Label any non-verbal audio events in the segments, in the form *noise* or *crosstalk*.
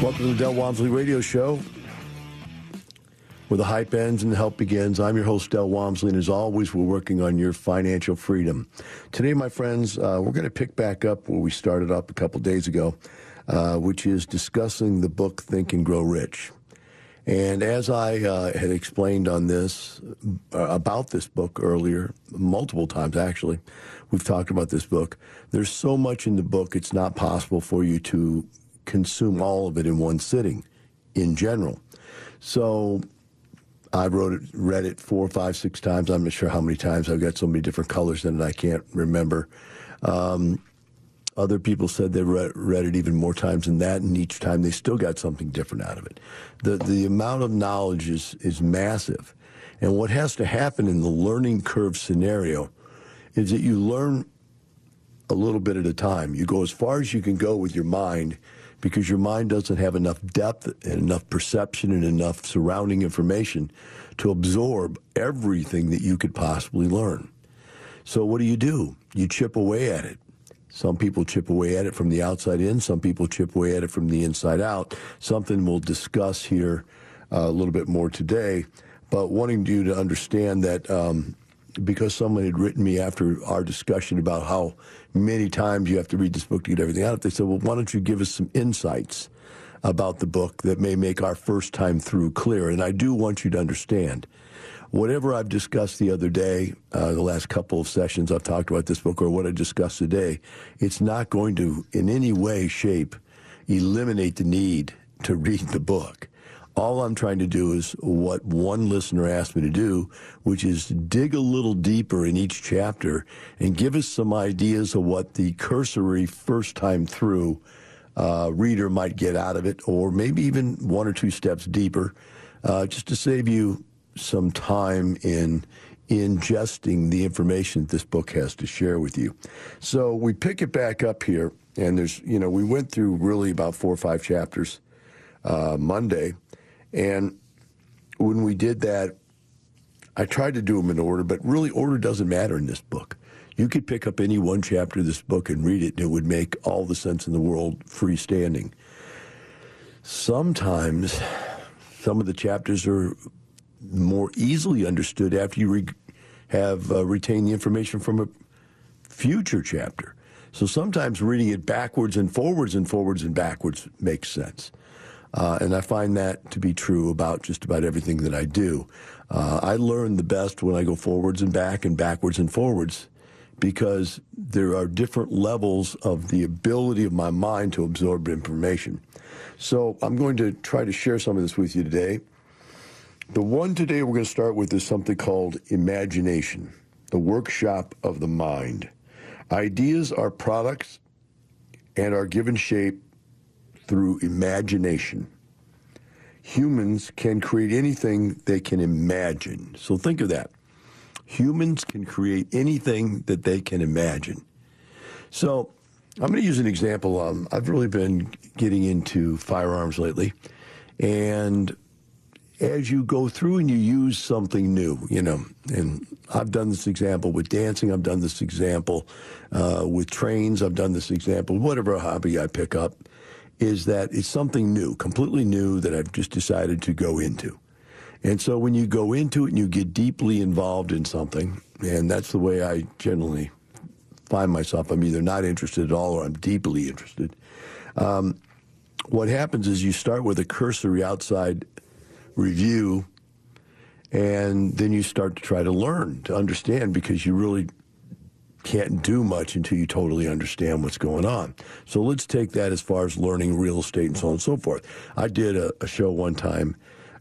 Welcome to the Del Walmsley Radio Show, where the hype ends and the help begins. I'm your host, Del Walmsley, and as always, we're working on your financial freedom. Today, my friends, uh, we're going to pick back up where we started up a couple days ago, uh, which is discussing the book Think and Grow Rich. And as I uh, had explained on this, uh, about this book earlier, multiple times actually, we've talked about this book. There's so much in the book, it's not possible for you to consume all of it in one sitting in general. So I wrote it, read it four, five, six times. I'm not sure how many times. I've got so many different colors in it, I can't remember. Um, other people said they read, read, it even more times than that, and each time they still got something different out of it. The, the amount of knowledge is, is massive. And what has to happen in the learning curve scenario is that you learn a little bit at a time. You go as far as you can go with your mind because your mind doesn't have enough depth and enough perception and enough surrounding information to absorb everything that you could possibly learn. So what do you do? You chip away at it. Some people chip away at it from the outside in. Some people chip away at it from the inside out. Something we'll discuss here uh, a little bit more today. But wanting you to understand that um, because someone had written me after our discussion about how many times you have to read this book to get everything out of it. They said, well, why don't you give us some insights about the book that may make our first time through clear? And I do want you to understand whatever I've discussed the other day, uh, the last couple of sessions I've talked about this book or what I discussed today, it's not going to in any way, shape, eliminate the need to read the book. All I'm trying to do is what one listener asked me to do, which is dig a little deeper in each chapter and give us some ideas of what the cursory first time through uh, reader might get out of it, or maybe even one or two steps deeper, uh, just to save you some time in ingesting the information that this book has to share with you. So we pick it back up here, and there's, you know, we went through really about four or five chapters uh, Monday. And when we did that, I tried to do them in order, but really order doesn't matter in this book. You could pick up any one chapter of this book and read it, and it would make all the sense in the world freestanding. Sometimes some of the chapters are more easily understood after you re- have uh, retained the information from a future chapter. So sometimes reading it backwards and forwards and forwards and backwards makes sense. Uh, and I find that to be true about just about everything that I do. Uh, I learn the best when I go forwards and back and backwards and forwards because there are different levels of the ability of my mind to absorb information. So I'm going to try to share some of this with you today. The one today we're going to start with is something called imagination, the workshop of the mind. Ideas are products and are given shape through imagination. Humans can create anything they can imagine. So think of that. Humans can create anything that they can imagine. So I'm going to use an example. Um, I've really been getting into firearms lately. And as you go through and you use something new, you know, and I've done this example with dancing, I've done this example uh, with trains, I've done this example, whatever hobby I pick up, is that it's something new, completely new that I've just decided to go into. And so when you go into it and you get deeply involved in something, and that's the way I generally find myself, I'm either not interested at all or I'm deeply interested. Um, what happens is you start with a cursory outside review, and then you start to try to learn, to understand, because you really can't do much until you totally understand what's going on. So let's take that as far as learning real estate and so on and so forth. I did a, a show one time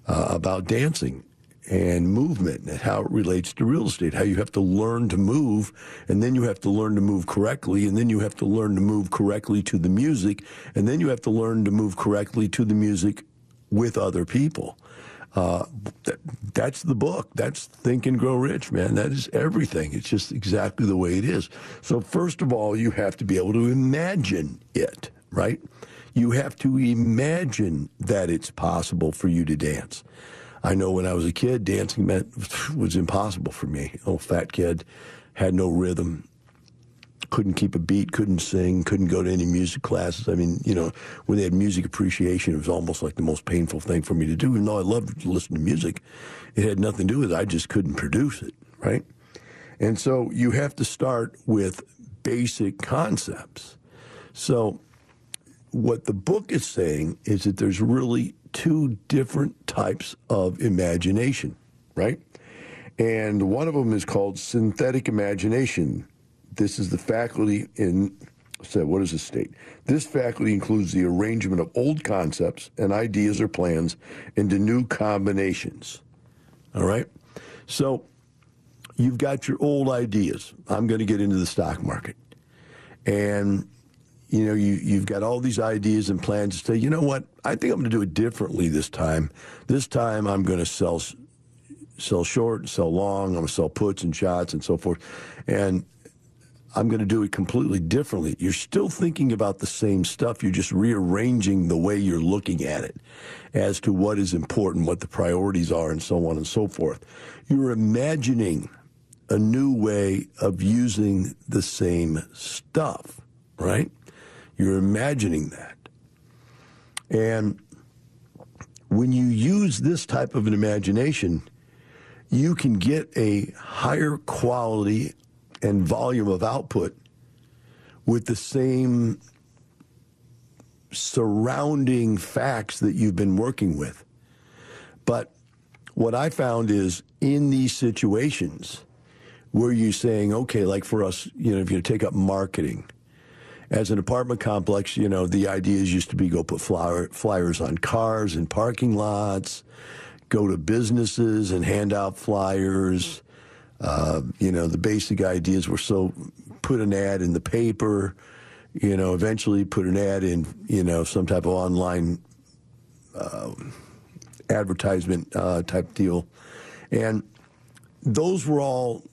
uh, about dancing and movement and how it relates to real estate, how you have to learn to move, and then you have to learn to move correctly, and then you have to learn to move correctly to the music, and then you have to learn to move correctly to the music with other people. Uh, that, that's the book. That's Think and Grow Rich, man. That is everything. It's just exactly the way it is. So, first of all, you have to be able to imagine it, right? You have to imagine that it's possible for you to dance. I know when I was a kid, dancing meant was impossible for me. Old fat kid, had no rhythm, couldn't keep a beat, couldn't sing, couldn't go to any music classes. I mean, you know, when they had music appreciation, it was almost like the most painful thing for me to do. Even though I loved to listen to music, it had nothing to do with it. I just couldn't produce it, right? And so you have to start with basic concepts. So what the book is saying is that there's really two different types of imagination, right? And one of them is called synthetic imagination. This is the faculty in, so what does it state? This faculty includes the arrangement of old concepts and ideas or plans into new combinations. All right? So you've got your old ideas. I'm going to get into the stock market. And you know, you, you've got all these ideas and plans to say, you know what, I think I'm going to do it differently this time. This time I'm going to sell sell short, sell long, I'm going to sell puts and shots and so forth. And I'm going to do it completely differently. You're still thinking about the same stuff. You're just rearranging the way you're looking at it as to what is important, what the priorities are, and so on and so forth. You're imagining a new way of using the same stuff, right? You're imagining that. And when you use this type of an imagination, you can get a higher quality and volume of output with the same surrounding facts that you've been working with. But what I found is in these situations where you're saying, okay, like for us, you know, if you take up marketing, as an apartment complex, you know, the ideas used to be go put flyer, flyers on cars and parking lots, go to businesses and hand out flyers. Uh, you know, the basic ideas were so put an ad in the paper, you know, eventually put an ad in, you know, some type of online uh, advertisement uh, type deal. And those were all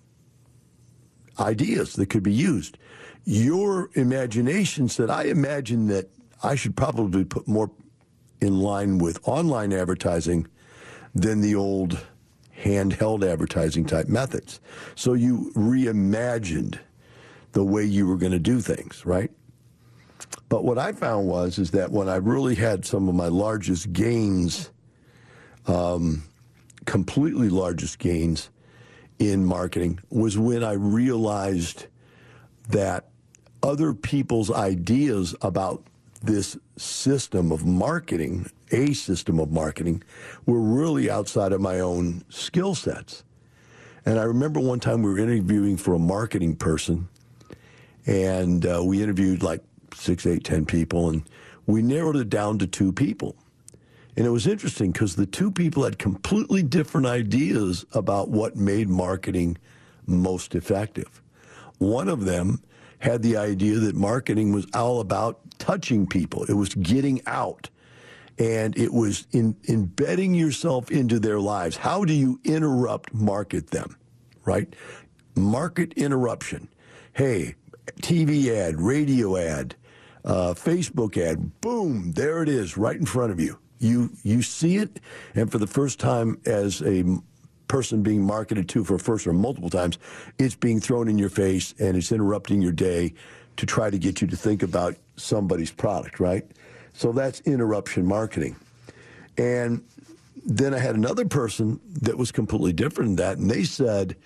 ideas that could be used your imagination said, I imagine that I should probably put more in line with online advertising than the old handheld advertising type methods. So you reimagined the way you were going to do things, right? But what I found was is that when I really had some of my largest gains, um, completely largest gains in marketing, was when I realized that other people's ideas about this system of marketing, a system of marketing, were really outside of my own skill sets. And I remember one time we were interviewing for a marketing person, and uh, we interviewed like six, eight, ten people, and we narrowed it down to two people. And it was interesting because the two people had completely different ideas about what made marketing most effective. One of them had the idea that marketing was all about touching people, it was getting out. And it was in, embedding yourself into their lives. How do you interrupt market them, right? Market interruption. Hey, TV ad, radio ad, uh, Facebook ad, boom, there it is, right in front of you. You you see it, and for the first time as a person being marketed to for first or multiple times, it's being thrown in your face and it's interrupting your day to try to get you to think about somebody's product, right? So that's interruption marketing. And then I had another person that was completely different than that, and they said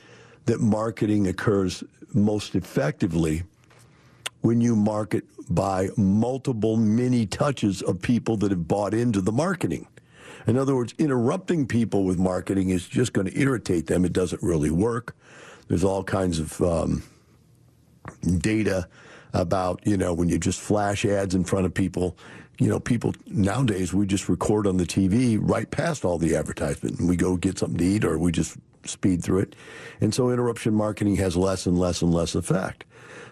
that marketing occurs most effectively when you market by multiple mini touches of people that have bought into the marketing. In other words, interrupting people with marketing is just going to irritate them. It doesn't really work. There's all kinds of um, data about, you know, when you just flash ads in front of people. You know, people nowadays, we just record on the TV right past all the advertisement and we go get something to eat or we just speed through it. And so interruption marketing has less and less and less effect.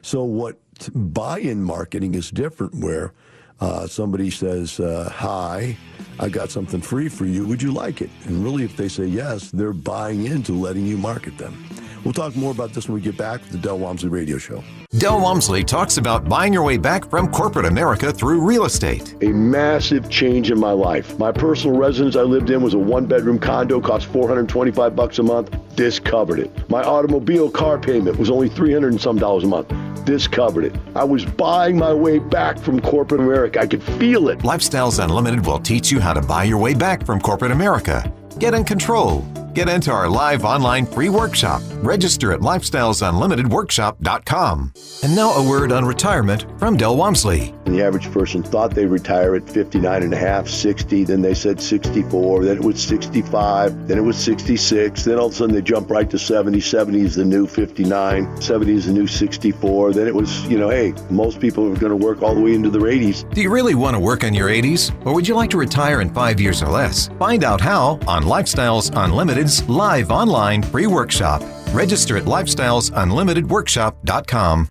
So what buy-in marketing is different where uh, somebody says, uh, Hi, I got something free for you. Would you like it? And really, if they say yes, they're buying into letting you market them. We'll talk more about this when we get back to the Del Walmsley Radio Show. Del Walmsley talks about buying your way back from corporate America through real estate. A massive change in my life. My personal residence I lived in was a one-bedroom condo, cost 425 bucks a month. This covered it. My automobile car payment was only 300 and some dollars a month. This covered it. I was buying my way back from corporate America. I could feel it. Lifestyles Unlimited will teach you how to buy your way back from corporate America. Get in control Get into our live online free workshop. Register at lifestylesunlimitedworkshop.com. And now a word on retirement from Del Walmsley. The average person thought they'd retire at 59 and a half, 60, then they said 64, then it was 65, then it was 66, then all of a sudden they jump right to 70. 70 is the new 59, 70 is the new 64. Then it was, you know, hey, most people are going to work all the way into their 80s. Do you really want to work in your 80s? Or would you like to retire in five years or less? Find out how on Lifestyles Unlimited's live online free workshop. Register at lifestylesunlimitedworkshop.com.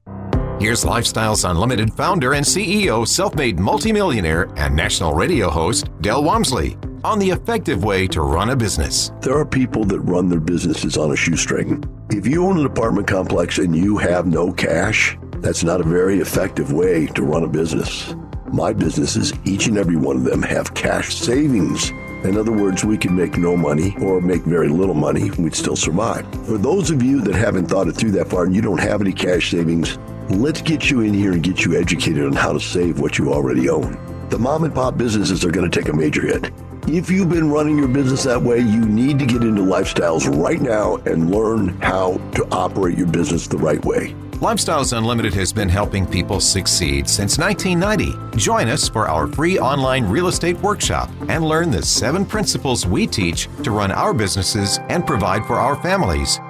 Here's Lifestyles Unlimited founder and CEO, self made multimillionaire, and national radio host, Del Walmsley, on the effective way to run a business. There are people that run their businesses on a shoestring. If you own an apartment complex and you have no cash, that's not a very effective way to run a business. My businesses, each and every one of them, have cash savings in other words, we can make no money or make very little money, we'd still survive. For those of you that haven't thought it through that far and you don't have any cash savings, let's get you in here and get you educated on how to save what you already own. The mom and pop businesses are going to take a major hit. If you've been running your business that way, you need to get into lifestyles right now and learn how to operate your business the right way. Lifestyles Unlimited has been helping people succeed since 1990. Join us for our free online real estate workshop and learn the seven principles we teach to run our businesses and provide for our families.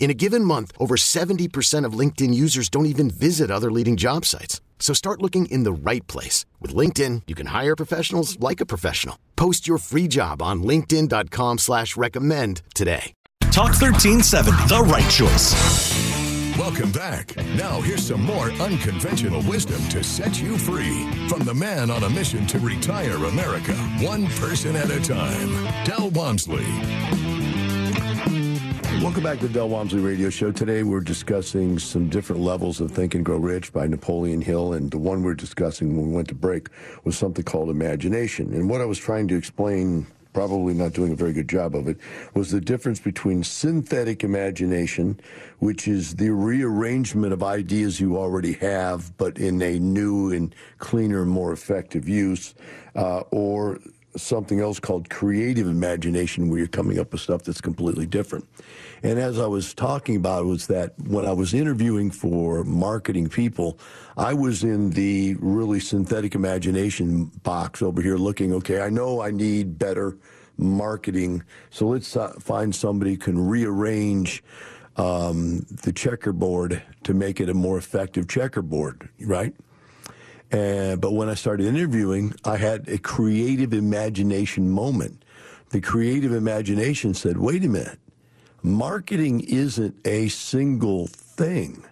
In a given month, over 70% of LinkedIn users don't even visit other leading job sites. So start looking in the right place. With LinkedIn, you can hire professionals like a professional. Post your free job on linkedin.com slash recommend today. Talk 1370, the right choice. Welcome back. Now, here's some more unconventional wisdom to set you free from the man on a mission to retire America, one person at a time, Del Walmsley. Welcome back to the Del Walmsley Radio Show. Today we're discussing some different levels of Think and Grow Rich by Napoleon Hill, and the one we're discussing when we went to break was something called imagination. And what I was trying to explain probably not doing a very good job of it, was the difference between synthetic imagination, which is the rearrangement of ideas you already have, but in a new and cleaner, more effective use, uh, or something else called creative imagination, where you're coming up with stuff that's completely different. And as I was talking about, was that when I was interviewing for marketing people, I was in the really synthetic imagination box over here looking, okay, I know I need better marketing. So let's uh, find somebody who can rearrange um, the checkerboard to make it a more effective checkerboard, right? And, but when I started interviewing, I had a creative imagination moment. The creative imagination said, wait a minute, marketing isn't a single thing.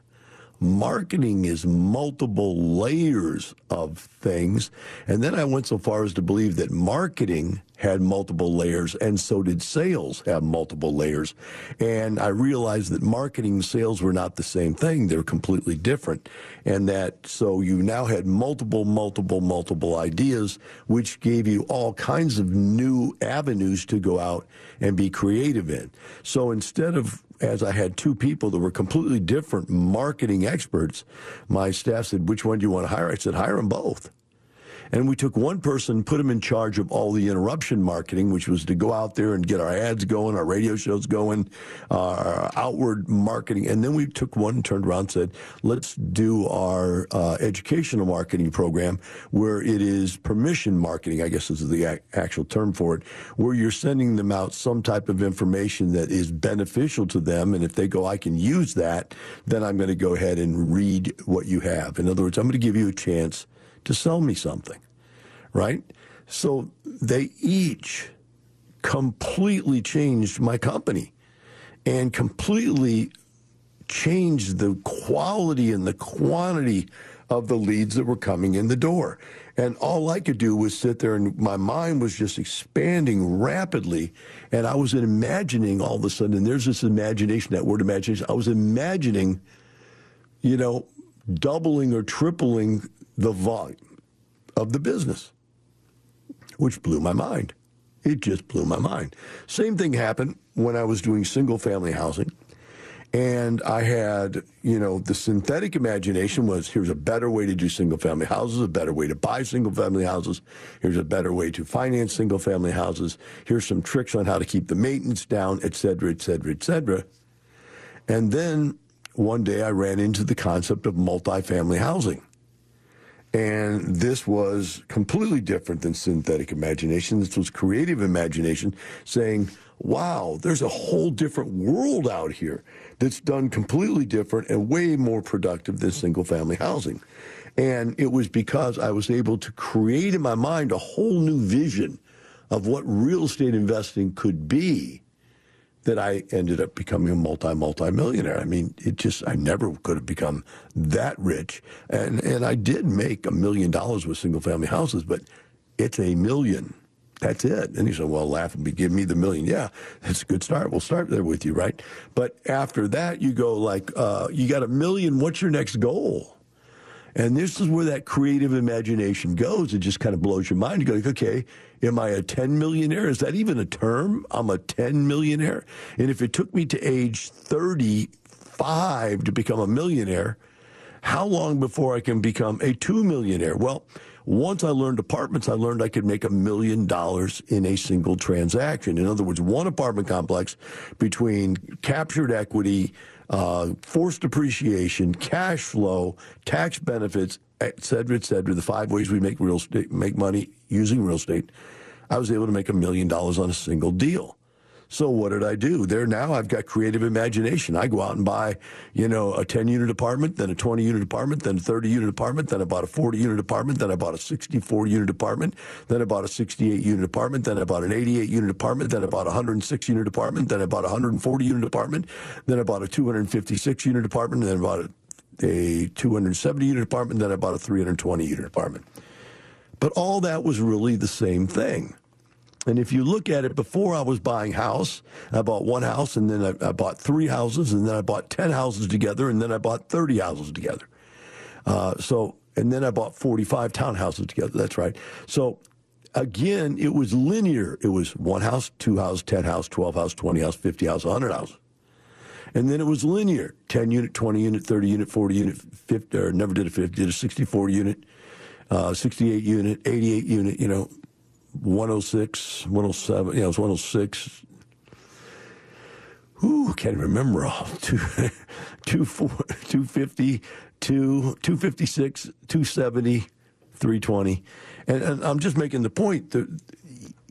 Marketing is multiple layers of things. And then I went so far as to believe that marketing had multiple layers, and so did sales have multiple layers. And I realized that marketing and sales were not the same thing, they're completely different. And that so you now had multiple, multiple, multiple ideas, which gave you all kinds of new avenues to go out and be creative in. So instead of as I had two people that were completely different marketing experts, my staff said, Which one do you want to hire? I said, Hire them both. And we took one person, put him in charge of all the interruption marketing, which was to go out there and get our ads going, our radio shows going, our outward marketing. And then we took one and turned around and said, let's do our uh, educational marketing program where it is permission marketing, I guess is the actual term for it, where you're sending them out some type of information that is beneficial to them. And if they go, I can use that, then I'm going to go ahead and read what you have. In other words, I'm going to give you a chance to sell me something, right? So they each completely changed my company and completely changed the quality and the quantity of the leads that were coming in the door. And all I could do was sit there and my mind was just expanding rapidly. And I was imagining all of a sudden, and there's this imagination, that word imagination. I was imagining, you know, doubling or tripling the volume of the business, which blew my mind. It just blew my mind. Same thing happened when I was doing single family housing. And I had, you know, the synthetic imagination was here's a better way to do single family houses, a better way to buy single family houses. Here's a better way to finance single family houses. Here's some tricks on how to keep the maintenance down, et cetera, et cetera, et cetera. And then one day I ran into the concept of multifamily housing. And this was completely different than synthetic imagination. This was creative imagination saying, wow, there's a whole different world out here that's done completely different and way more productive than single family housing. And it was because I was able to create in my mind a whole new vision of what real estate investing could be that I ended up becoming a multi multi millionaire. I mean, it just I never could have become that rich, and and I did make a million dollars with single family houses, but it's a million. That's it. And he said, "Well, laugh and be, give me the million. Yeah, that's a good start. We'll start there with you, right? But after that, you go like, uh, you got a million. What's your next goal? And this is where that creative imagination goes. It just kind of blows your mind. You go, like, okay, am I a 10 millionaire? Is that even a term? I'm a 10 millionaire. And if it took me to age 35 to become a millionaire, how long before I can become a 2 millionaire? Well, once I learned apartments, I learned I could make a million dollars in a single transaction. In other words, one apartment complex between captured equity, uh, forced depreciation, cash flow, tax benefits, et cetera, et cetera. The five ways we make real estate, make money using real estate. I was able to make a million dollars on a single deal. So what did I do? There now I've got creative imagination. I go out and buy, you know, a 10 unit apartment, then a 20 unit apartment, then a 30 unit apartment, then I bought a 40 unit apartment, then I bought a 64 unit apartment, then I bought a 68 unit apartment, then I bought an 88 unit apartment, then I bought a 106 unit apartment, then I bought a 140 unit apartment, then I bought a 256 unit apartment, then I bought a, a 270 unit apartment, then I bought a 320 unit apartment. But all that was really the same thing. And if you look at it, before I was buying house, I bought one house, and then I, I, bought three houses, and then I bought ten houses together, and then I bought thirty houses together. Uh, so, and then I bought forty-five townhouses together. That's right. So, again, it was linear. It was one house, two house, ten house, twelve house, twenty house, fifty house, hundred house. And then it was linear 10 unit, 20 unit, 30 unit, 40 unit, 50, or never did a 50, did a 64 unit, uh, 68 unit, 88 unit, you know, 106, 107, yeah, it was 106. Ooh, can't remember all. *laughs* Two, two, four, 250, two, 256, 270, 320. And, and I'm just making the point that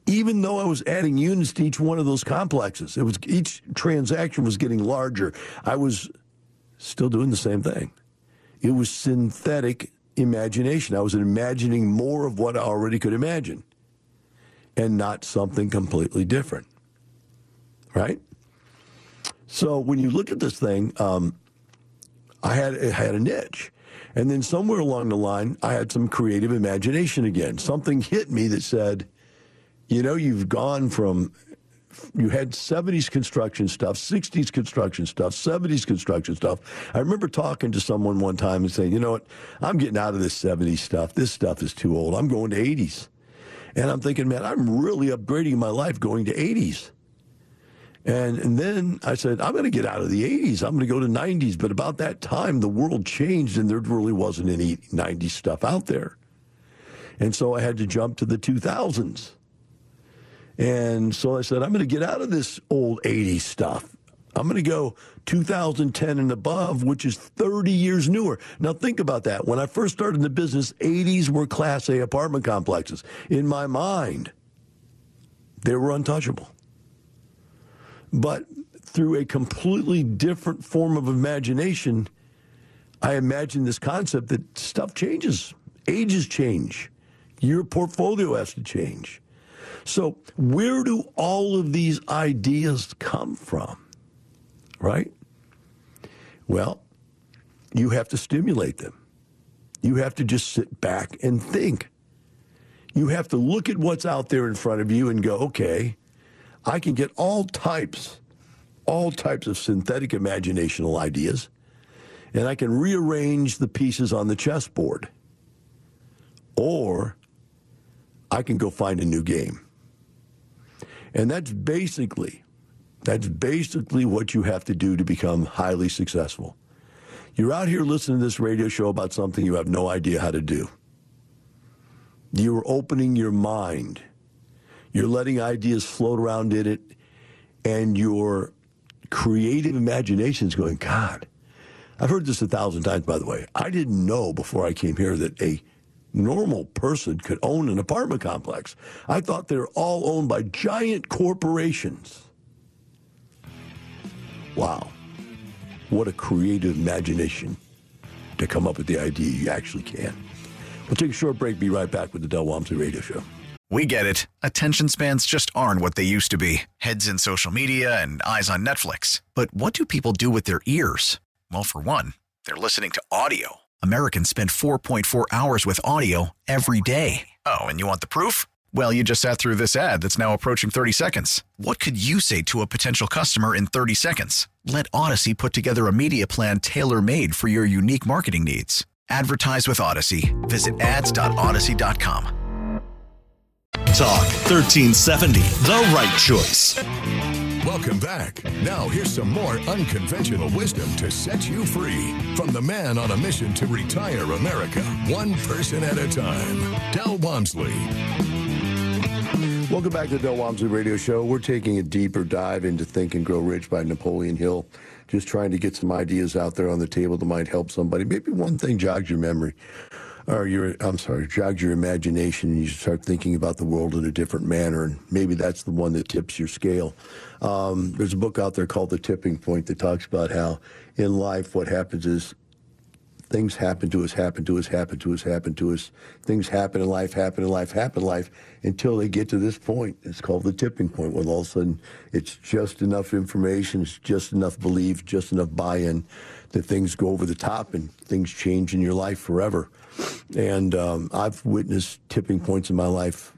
even though I was adding units to each one of those complexes, it was each transaction was getting larger. I was still doing the same thing. It was synthetic imagination. I was imagining more of what I already could imagine and not something completely different. Right? So when you look at this thing, um, I had had a niche. And then somewhere along the line, I had some creative imagination again. Something hit me that said, you know, you've gone from you had 70s construction stuff, 60s construction stuff, 70s construction stuff. I remember talking to someone one time and saying, you know what, I'm getting out of this 70s stuff. This stuff is too old. I'm going to 80s. And I'm thinking, man, I'm really upgrading my life going to 80s. And, and then I said, I'm going to get out of the 80s. I'm going to go to 90s. But about that time, the world changed and there really wasn't any 90s stuff out there. And so I had to jump to the 2000s. And so I said, I'm going to get out of this old 80s stuff. I'm going to go 2010 and above, which is 30 years newer. Now, think about that. When I first started in the business, 80s were Class A apartment complexes. In my mind, they were untouchable. But through a completely different form of imagination, I imagined this concept that stuff changes, ages change, your portfolio has to change. So, where do all of these ideas come from? Right? Well, you have to stimulate them. You have to just sit back and think. You have to look at what's out there in front of you and go, okay, I can get all types, all types of synthetic imaginational ideas, and I can rearrange the pieces on the chessboard. Or I can go find a new game. And that's basically that's basically what you have to do to become highly successful. You're out here listening to this radio show about something you have no idea how to do. You're opening your mind. You're letting ideas float around in it, and your creative imagination is going, God, I've heard this a thousand times, by the way. I didn't know before I came here that a normal person could own an apartment complex. I thought they were all owned by giant corporations. Wow. What a creative imagination to come up with the idea you actually can. We'll take a short break, be right back with the Del Walmsley Radio Show. We get it. Attention spans just aren't what they used to be heads in social media and eyes on Netflix. But what do people do with their ears? Well, for one, they're listening to audio. Americans spend 4.4 hours with audio every day. Oh, and you want the proof? Well, you just sat through this ad that's now approaching 30 seconds. What could you say to a potential customer in 30 seconds? Let Audacy put together a media plan tailor made for your unique marketing needs. Advertise with Audacy. Visit ads.audacy.com. Talk 1370, the right choice. Welcome back. Now, here's some more unconventional wisdom to set you free from the man on a mission to retire America, one person at a time, Del Walmsley. Welcome back to the Del Walmsley Radio Show. We're taking a deeper dive into Think and Grow Rich by Napoleon Hill. Just trying to get some ideas out there on the table that might help somebody. Maybe one thing jogs your memory. or your, I'm sorry, jogs your imagination and you start thinking about the world in a different manner. And maybe that's the one that tips your scale. Um, there's a book out there called The Tipping Point that talks about how in life what happens is things happen to us, happen to us, happen to us, happen to us. Things happen in life, happen in life, happen in life until they get to this point. It's called the tipping point, when all of a sudden it's just enough information, it's just enough belief, just enough buy in that things go over the top and things change in your life forever. And um, I've witnessed tipping points in my life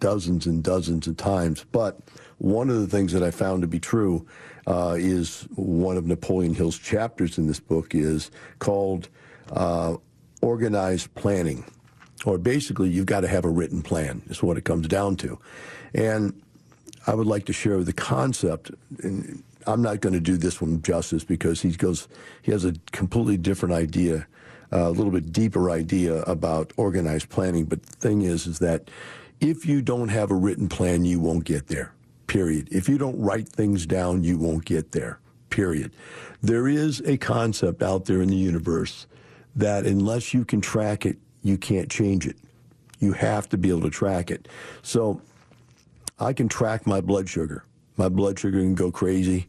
dozens and dozens of times. But one of the things that I found to be true uh, is one of Napoleon Hill's chapters in this book is called uh, organized planning. Or basically, you've got to have a written plan, is what it comes down to. And I would like to share the concept. And I'm not going to do this one justice because he goes, he has a completely different idea, uh, a little bit deeper idea about organized planning. But the thing is, is that if you don't have a written plan, you won't get there. Period. If you don't write things down, you won't get there. Period. There is a concept out there in the universe that unless you can track it, you can't change it. You have to be able to track it. So I can track my blood sugar. My blood sugar can go crazy,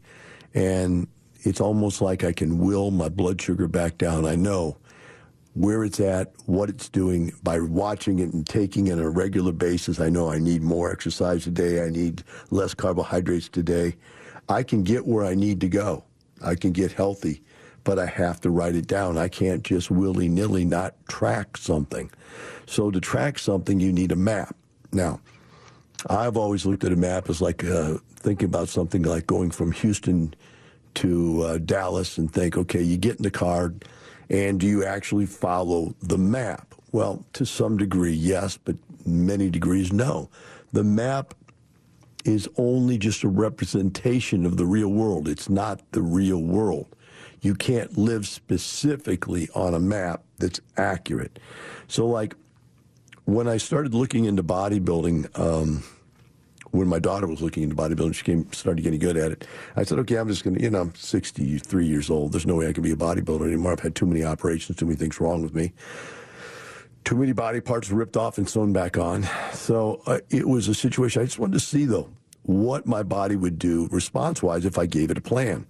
and it's almost like I can will my blood sugar back down. I know where it's at, what it's doing by watching it and taking it on a regular basis. I know I need more exercise today. I need less carbohydrates today. I can get where I need to go. I can get healthy, but I have to write it down. I can't just willy nilly not track something. So to track something, you need a map. Now, I've always looked at a map as like uh, thinking about something like going from Houston to uh, Dallas and think, okay, you get in the car and do you actually follow the map? Well, to some degree, yes, but many degrees, no. The map is only just a representation of the real world. It's not the real world. You can't live specifically on a map that's accurate. So, like, when I started looking into bodybuilding, um, when my daughter was looking into bodybuilding, she came started getting good at it. I said, okay, I'm just going to, you know, I'm 63 years old. There's no way I can be a bodybuilder anymore. I've had too many operations, too many things wrong with me. Too many body parts ripped off and sewn back on. So uh, it was a situation I just wanted to see, though, what my body would do response wise if I gave it a plan.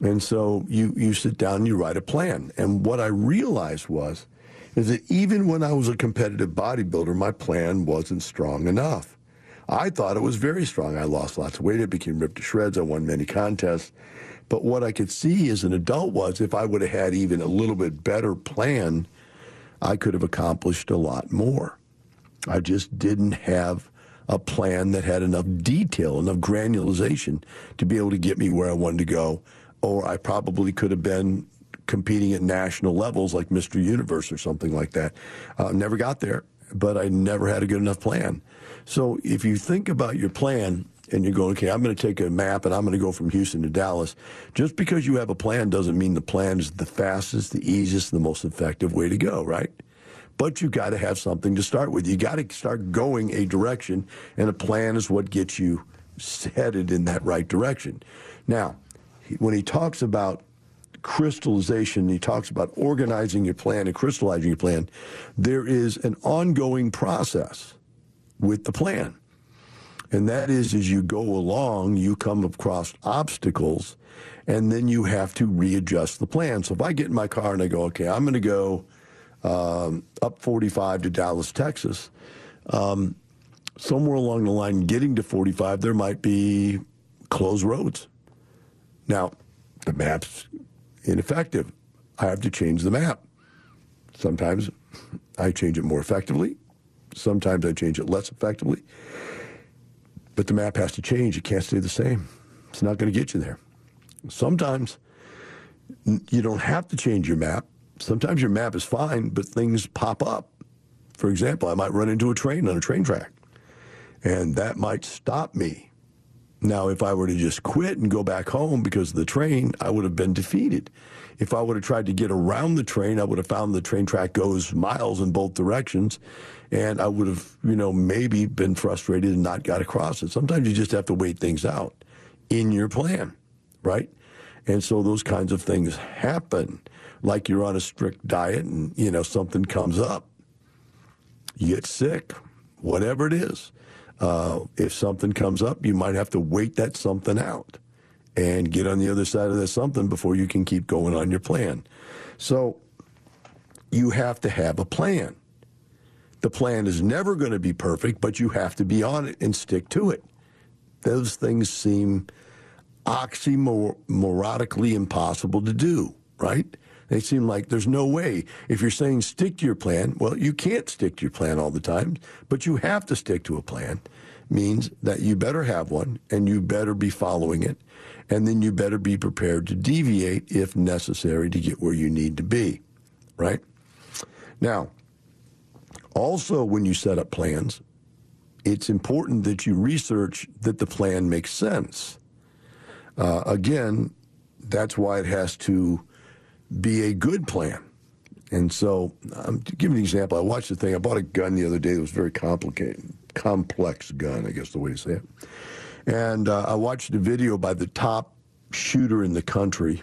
And so you, you sit down and you write a plan. And what I realized was, is that even when I was a competitive bodybuilder, my plan wasn't strong enough. I thought it was very strong. I lost lots of weight. It became ripped to shreds. I won many contests. But what I could see as an adult was if I would have had even a little bit better plan, I could have accomplished a lot more. I just didn't have a plan that had enough detail, enough granulation to be able to get me where I wanted to go. Or I probably could have been competing at national levels like Mr. Universe or something like that. Uh, never got there, but I never had a good enough plan. So if you think about your plan and you're going, okay, I'm going to take a map and I'm going to go from Houston to Dallas, just because you have a plan doesn't mean the plan is the fastest, the easiest, the most effective way to go, right? But you got to have something to start with. You got to start going a direction, and a plan is what gets you headed in that right direction. Now, when he talks about crystallization, he talks about organizing your plan and crystallizing your plan, there is an ongoing process with the plan. And that is, as you go along, you come across obstacles, and then you have to readjust the plan. So if I get in my car and I go, okay, I'm going to go um, up 45 to Dallas, Texas, um, somewhere along the line, getting to 45, there might be closed roads. Now, the map's ineffective. I have to change the map. Sometimes I change it more effectively. Sometimes I change it less effectively. But the map has to change. It can't stay the same. It's not going to get you there. Sometimes you don't have to change your map. Sometimes your map is fine, but things pop up. For example, I might run into a train on a train track, and that might stop me. Now, if I were to just quit and go back home because of the train, I would have been defeated. If I would have tried to get around the train, I would have found the train track goes miles in both directions, and I would have, you know, maybe been frustrated and not got across it. Sometimes you just have to wait things out in your plan, right? And so those kinds of things happen, like you're on a strict diet and, you know, something comes up. You get sick, whatever it is. Uh, if something comes up, you might have to wait that something out and get on the other side of that something before you can keep going on your plan. So you have to have a plan. The plan is never going to be perfect, but you have to be on it and stick to it. Those things seem oxymorotically impossible to do, right? They seem like there's no way. If you're saying stick to your plan, well, you can't stick to your plan all the time, but you have to stick to a plan. Means that you better have one and you better be following it. And then you better be prepared to deviate if necessary to get where you need to be, right? Now, also, when you set up plans, it's important that you research that the plan makes sense. Uh, again, that's why it has to be a good plan. And so, um, to give an example, I watched the thing. I bought a gun the other day that was very complicated, complex gun, I guess the way to say it. And uh, I watched a video by the top shooter in the country.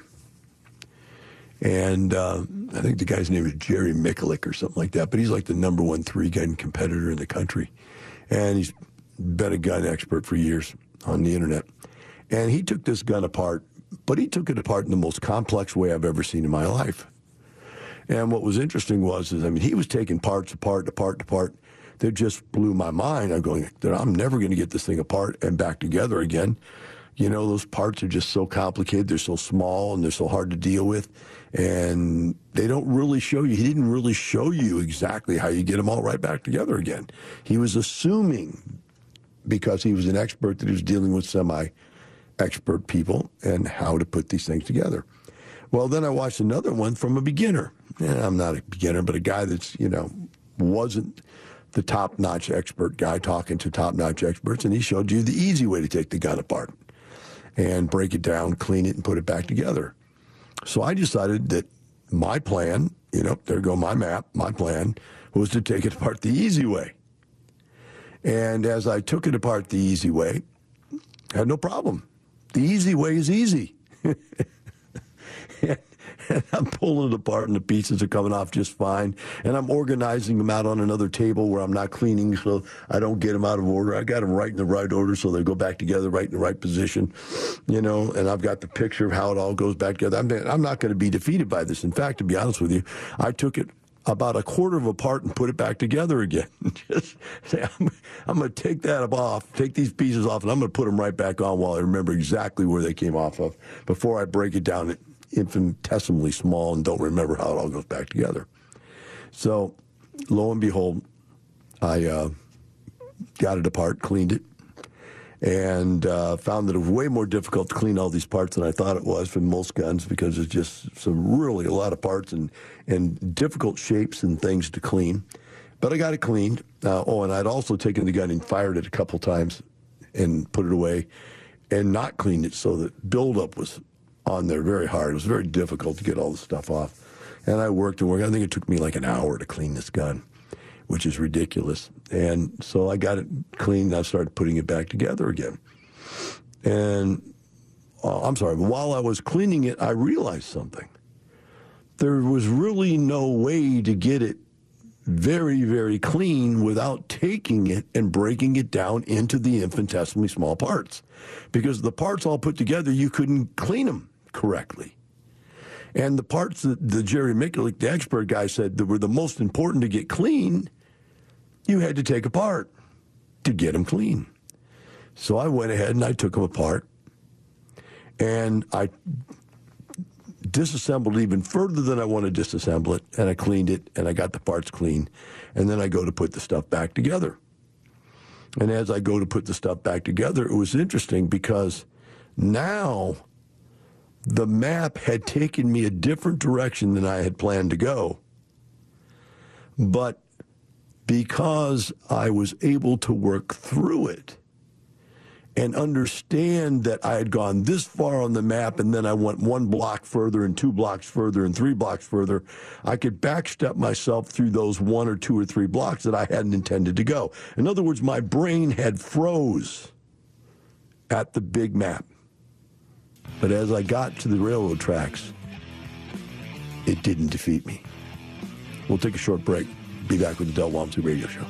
And uh, I think the guy's name is Jerry Miculek or something like that. But he's like the number one three gun competitor in the country. And he's been a gun expert for years on the internet. And he took this gun apart, but he took it apart in the most complex way I've ever seen in my life. And what was interesting was, is I mean, he was taking parts apart, apart, apart. That just blew my mind. I'm going, I'm never going to get this thing apart and back together again. You know, those parts are just so complicated. They're so small and they're so hard to deal with. And they don't really show you. He didn't really show you exactly how you get them all right back together again. He was assuming, because he was an expert, that he was dealing with semi expert people and how to put these things together. Well, then I watched another one from a beginner. And I'm not a beginner, but a guy that's, you know, wasn't the top notch expert guy talking to top notch experts. And he showed you the easy way to take the gun apart and break it down, clean it, and put it back together. So I decided that my plan, you know, there go my map, my plan was to take it apart the easy way. And as I took it apart the easy way, I had no problem. The easy way is easy. and *laughs* I'm pulling it apart and the pieces are coming off just fine. And I'm organizing them out on another table where I'm not cleaning so I don't get them out of order. I got them right in the right order so they go back together right in the right position, you know, and I've got the picture of how it all goes back together. I'm, I'm not going to be defeated by this. In fact, to be honest with you, I took it about a quarter of a part and put it back together again. *laughs* Just say, I'm, I'm going to take that off, take these pieces off, and I'm going to put them right back on while I remember exactly where they came off of before I break it down infinitesimally small and don't remember how it all goes back together. So, lo and behold, I uh, got it apart, cleaned it, and uh, found that it was way more difficult to clean all these parts than I thought it was for most guns because there's just some really a lot of parts and, and difficult shapes and things to clean. But I got it cleaned. Uh, oh, and I'd also taken the gun and fired it a couple times and put it away and not cleaned it so that buildup was on there very hard. It was very difficult to get all the stuff off. And I worked and worked. I think it took me like an hour to clean this gun, which is ridiculous. And so I got it cleaned. I started putting it back together again. And uh, I'm sorry, while I was cleaning it, I realized something. There was really no way to get it very, very clean without taking it and breaking it down into the infinitesimally small parts. Because the parts all put together, you couldn't clean them correctly. And the parts that the Jerry Miculek, the expert guy, said that were the most important to get clean, you had to take apart to get them clean. So I went ahead and I took them apart and I disassembled even further than I wanted to disassemble it, and I cleaned it, and I got the parts clean, and then I go to put the stuff back together. And as I go to put the stuff back together, it was interesting because now the map had taken me a different direction than I had planned to go. But because I was able to work through it and understand that I had gone this far on the map and then I went one block further and two blocks further and three blocks further, I could backstep myself through those one or two or three blocks that I hadn't intended to go. In other words, my brain had froze at the big map But as I got to the railroad tracks, it didn't defeat me. We'll take a short break. Be back with the Del Walmsley Radio Show.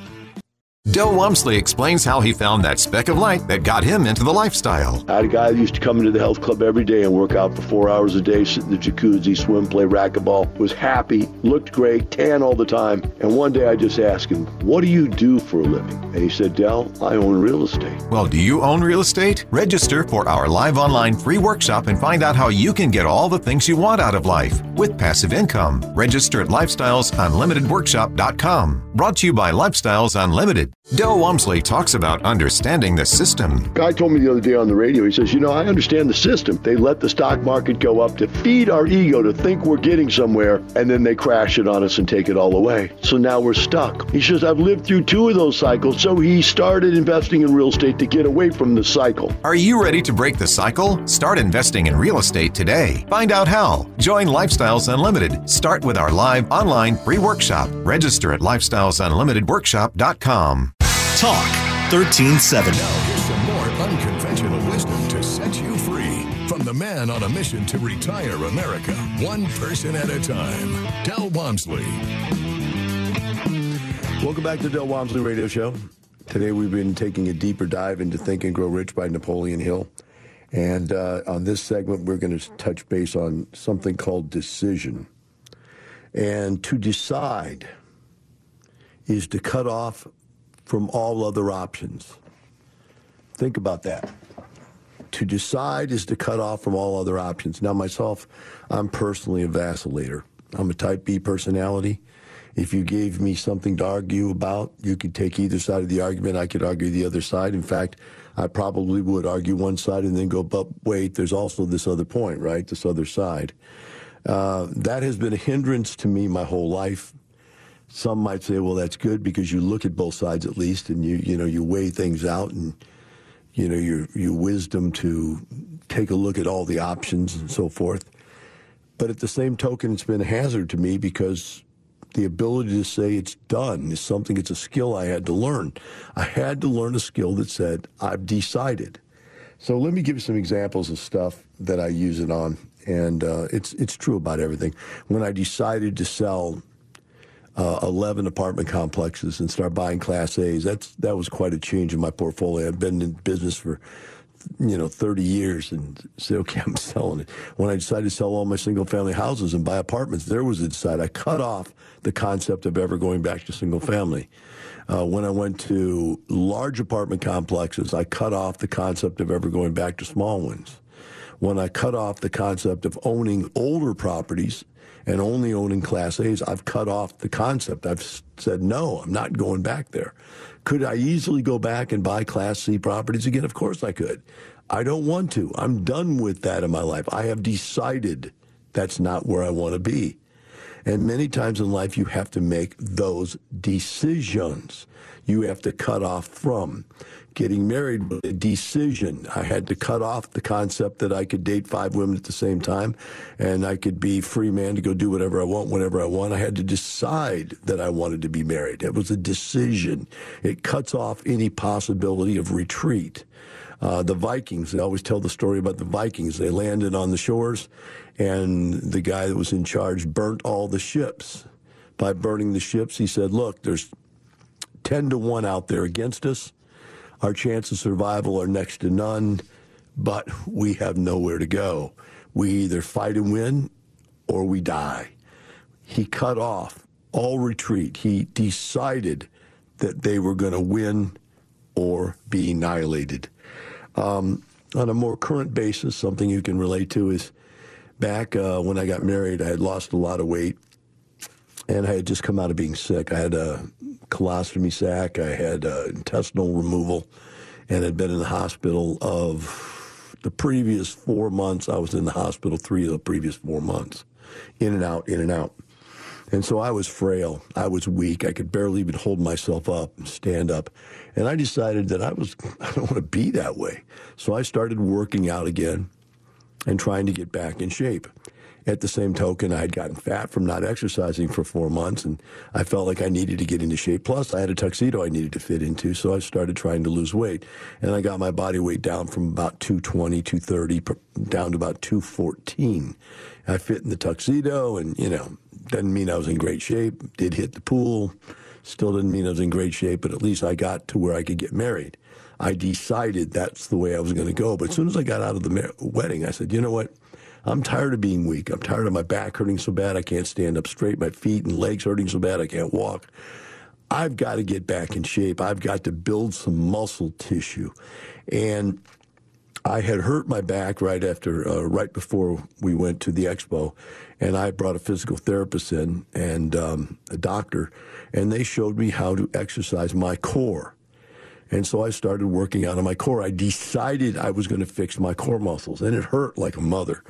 Del Walmsley explains how he found that speck of light that got him into the lifestyle. I had a guy that used to come into the health club every day and work out for four hours a day, sit in the jacuzzi, swim, play racquetball, was happy, looked great, tan all the time. And one day I just asked him, What do you do for a living? And he said, Del, I own real estate. Well, do you own real estate? Register for our live online free workshop and find out how you can get all the things you want out of life with passive income. Register at lifestylesunlimitedworkshop.com. Brought to you by Lifestyles Unlimited. Del Walmsley talks about understanding the system. Guy told me the other day on the radio, he says, You know, I understand the system. They let the stock market go up to feed our ego to think we're getting somewhere, and then they crash it on us and take it all away. So now we're stuck. He says, I've lived through two of those cycles, so he started investing in real estate to get away from the cycle. Are you ready to break the cycle? Start investing in real estate today. Find out how. Join Lifestyles Unlimited. Start with our live online free workshop. Register at lifestylesunlimitedworkshop.com. Talk 1370. Now here's some more unconventional wisdom to set you free from the man on a mission to retire America, one person at a time. Del Walmsley. Welcome back to the Del Walmsley Radio Show. Today we've been taking a deeper dive into Think and Grow Rich by Napoleon Hill. And uh, on this segment, we're going to touch base on something called decision. And to decide is to cut off from all other options. Think about that. To decide is to cut off from all other options. Now, myself, I'm personally a vacillator. I'm a type B personality. If you gave me something to argue about, you could take either side of the argument. I could argue the other side. In fact, I probably would argue one side and then go, but wait, there's also this other point, right? This other side. Uh, that has been a hindrance to me my whole life. Some might say, well, that's good because you look at both sides at least, and you you know you weigh things out, and you know your your wisdom to take a look at all the options and so forth. But at the same token, it's been a hazard to me because the ability to say it's done is something. It's a skill I had to learn. I had to learn a skill that said I've decided. So let me give you some examples of stuff that I use it on, and uh, it's it's true about everything. When I decided to sell uh, 11 apartment complexes and start buying Class A's. That's that was quite a change in my portfolio. I've been in business for you know 30 years and say, okay, *laughs* I'm selling it. When I decided to sell all my single family houses and buy apartments, there was a decide. I cut off the concept of ever going back to single family. Uh, when I went to large apartment complexes, I cut off the concept of ever going back to small ones. When I cut off the concept of owning older properties and only owning Class A's, I've cut off the concept. I've said, no, I'm not going back there. Could I easily go back and buy Class C properties again? Of course I could. I don't want to. I'm done with that in my life. I have decided that's not where I want to be. And many times in life, you have to make those decisions. You have to cut off from getting married was a decision. I had to cut off the concept that I could date five women at the same time and I could be free man to go do whatever I want, whenever I want. I had to decide that I wanted to be married. It was a decision. It cuts off any possibility of retreat. Uh, the Vikings, they always tell the story about the Vikings. They landed on the shores, and the guy that was in charge burnt all the ships. By burning the ships, he said, Look, there's 10 to 1 out there against us. Our chances of survival are next to none, but we have nowhere to go. We either fight and win or we die. He cut off all retreat. He decided that they were going to win or be annihilated. Um, on a more current basis, something you can relate to is back uh, when I got married, I had lost a lot of weight and I had just come out of being sick. I had a colostomy sac, I had uh, intestinal removal, and had been in the hospital of the previous four months. I was in the hospital three of the previous four months, in and out, in and out. And so I was frail. I was weak. I could barely even hold myself up and stand up. And I decided that I was *laughs* I don't want to be that way. So I started working out again and trying to get back in shape. At the same token, I had gotten fat from not exercising for four months, and I felt like I needed to get into shape. Plus, I had a tuxedo I needed to fit into, so I started trying to lose weight. And I got my body weight down from about 220, 230, down to about 214. I fit in the tuxedo, and, you know, doesn't mean I was in great shape. Did hit the pool. Still didn't mean I was in great shape, but at least I got to where I could get married. I decided that's the way I was going to go. But as soon as I got out of the wedding, I said, you know what? I'm tired of being weak. I'm tired of my back hurting so bad I can't stand up straight, my feet and legs hurting so bad I can't walk. I've got to get back in shape. I've got to build some muscle tissue. And I had hurt my back right after, uh, right before we went to the expo, and I brought a physical therapist in and um, a doctor, and they showed me how to exercise my core. And so I started working out on my core. I decided I was going to fix my core muscles, and it hurt like a mother.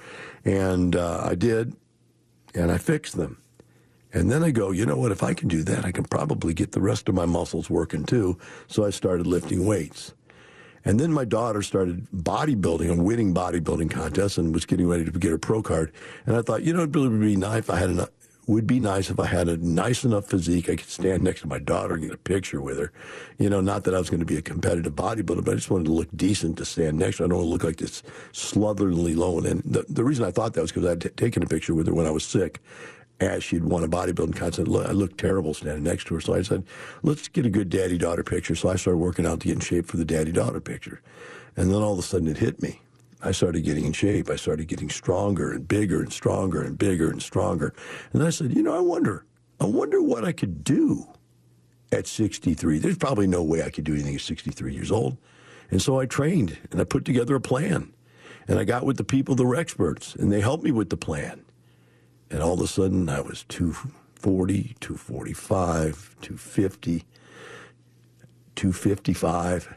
And uh, I did, and I fixed them. And then I go, you know what? If I can do that, I can probably get the rest of my muscles working too. So I started lifting weights. And then my daughter started bodybuilding and winning bodybuilding contests and was getting ready to get her pro card. And I thought, you know, it would really be nice if I had enough, would be nice if I had a nice enough physique I could stand next to my daughter and get a picture with her. You know, not that I was going to be a competitive bodybuilder, but I just wanted to look decent to stand next to her. I don't want to look like this slovenly lone. And the, the reason I thought that was because I'd t- taken a picture with her when I was sick as she'd won a bodybuilding contest. I looked terrible standing next to her. So I said, let's get a good daddy daughter picture. So I started working out to get in shape for the daddy daughter picture. And then all of a sudden it hit me. I started getting in shape. I started getting stronger and bigger and stronger and bigger and stronger. And I said, you know, I wonder, I wonder what I could do at 63. There's probably no way I could do anything at 63 years old. And so I trained and I put together a plan. And I got with the people that were experts and they helped me with the plan. And all of a sudden I was 240, 245, 250, 255.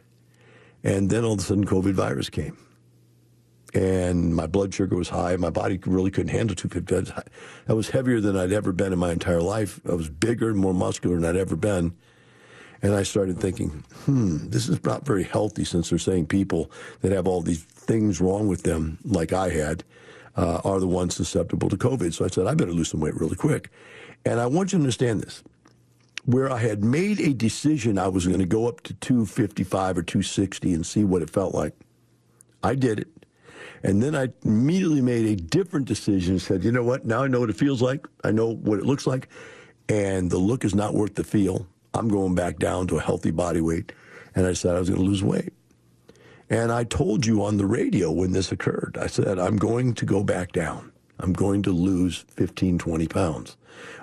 And then all of a sudden COVID virus came and my blood sugar was high. My body really couldn't handle 250. I was heavier than I'd ever been in my entire life. I was bigger more muscular than I'd ever been. And I started thinking, hmm, this is not very healthy since they're saying people that have all these things wrong with them, like I had, uh, are the ones susceptible to COVID. So I said, I better lose some weight really quick. And I want you to understand this. Where I had made a decision I was going to go up to 255 or 260 and see what it felt like, I did it. And then I immediately made a different decision and said, you know what? Now I know what it feels like. I know what it looks like. And the look is not worth the feel. I'm going back down to a healthy body weight. And I said I was going to lose weight. And I told you on the radio when this occurred, I said, I'm going to go back down. I'm going to lose 15, 20 pounds.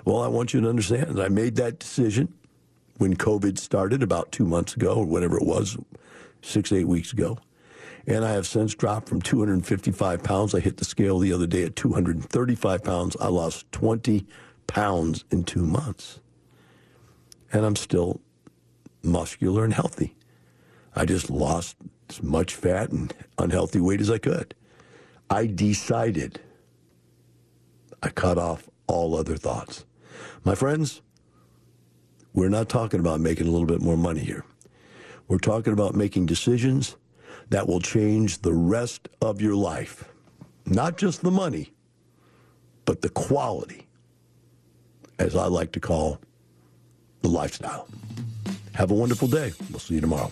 Well, I want you to understand that I made that decision when COVID started about two months ago or whatever it was, six, eight weeks ago. And I have since dropped from 255 pounds. I hit the scale the other day at 235 pounds. I lost 20 pounds in two months. And I'm still muscular and healthy. I just lost as much fat and unhealthy weight as I could. I decided I cut off all other thoughts. My friends, we're not talking about making a little bit more money here. We're talking about making decisions that will change the rest of your life. Not just the money, but the quality, as I like to call the lifestyle. Have a wonderful day. We'll see you tomorrow.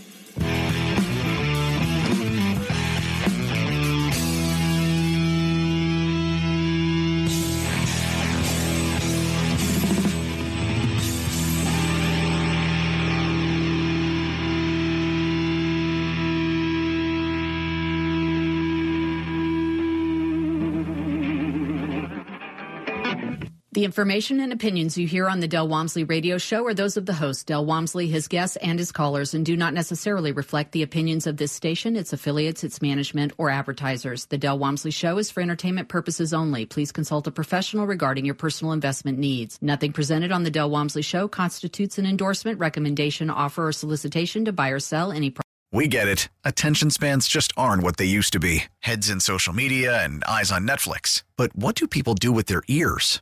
Information and opinions you hear on the Del Walmsley radio show are those of the host, Del Walmsley, his guests, and his callers, and do not necessarily reflect the opinions of this station, its affiliates, its management, or advertisers. The Del Walmsley show is for entertainment purposes only. Please consult a professional regarding your personal investment needs. Nothing presented on the Del Walmsley show constitutes an endorsement, recommendation, offer, or solicitation to buy or sell any. We get it. Attention spans just aren't what they used to be heads in social media and eyes on Netflix. But what do people do with their ears?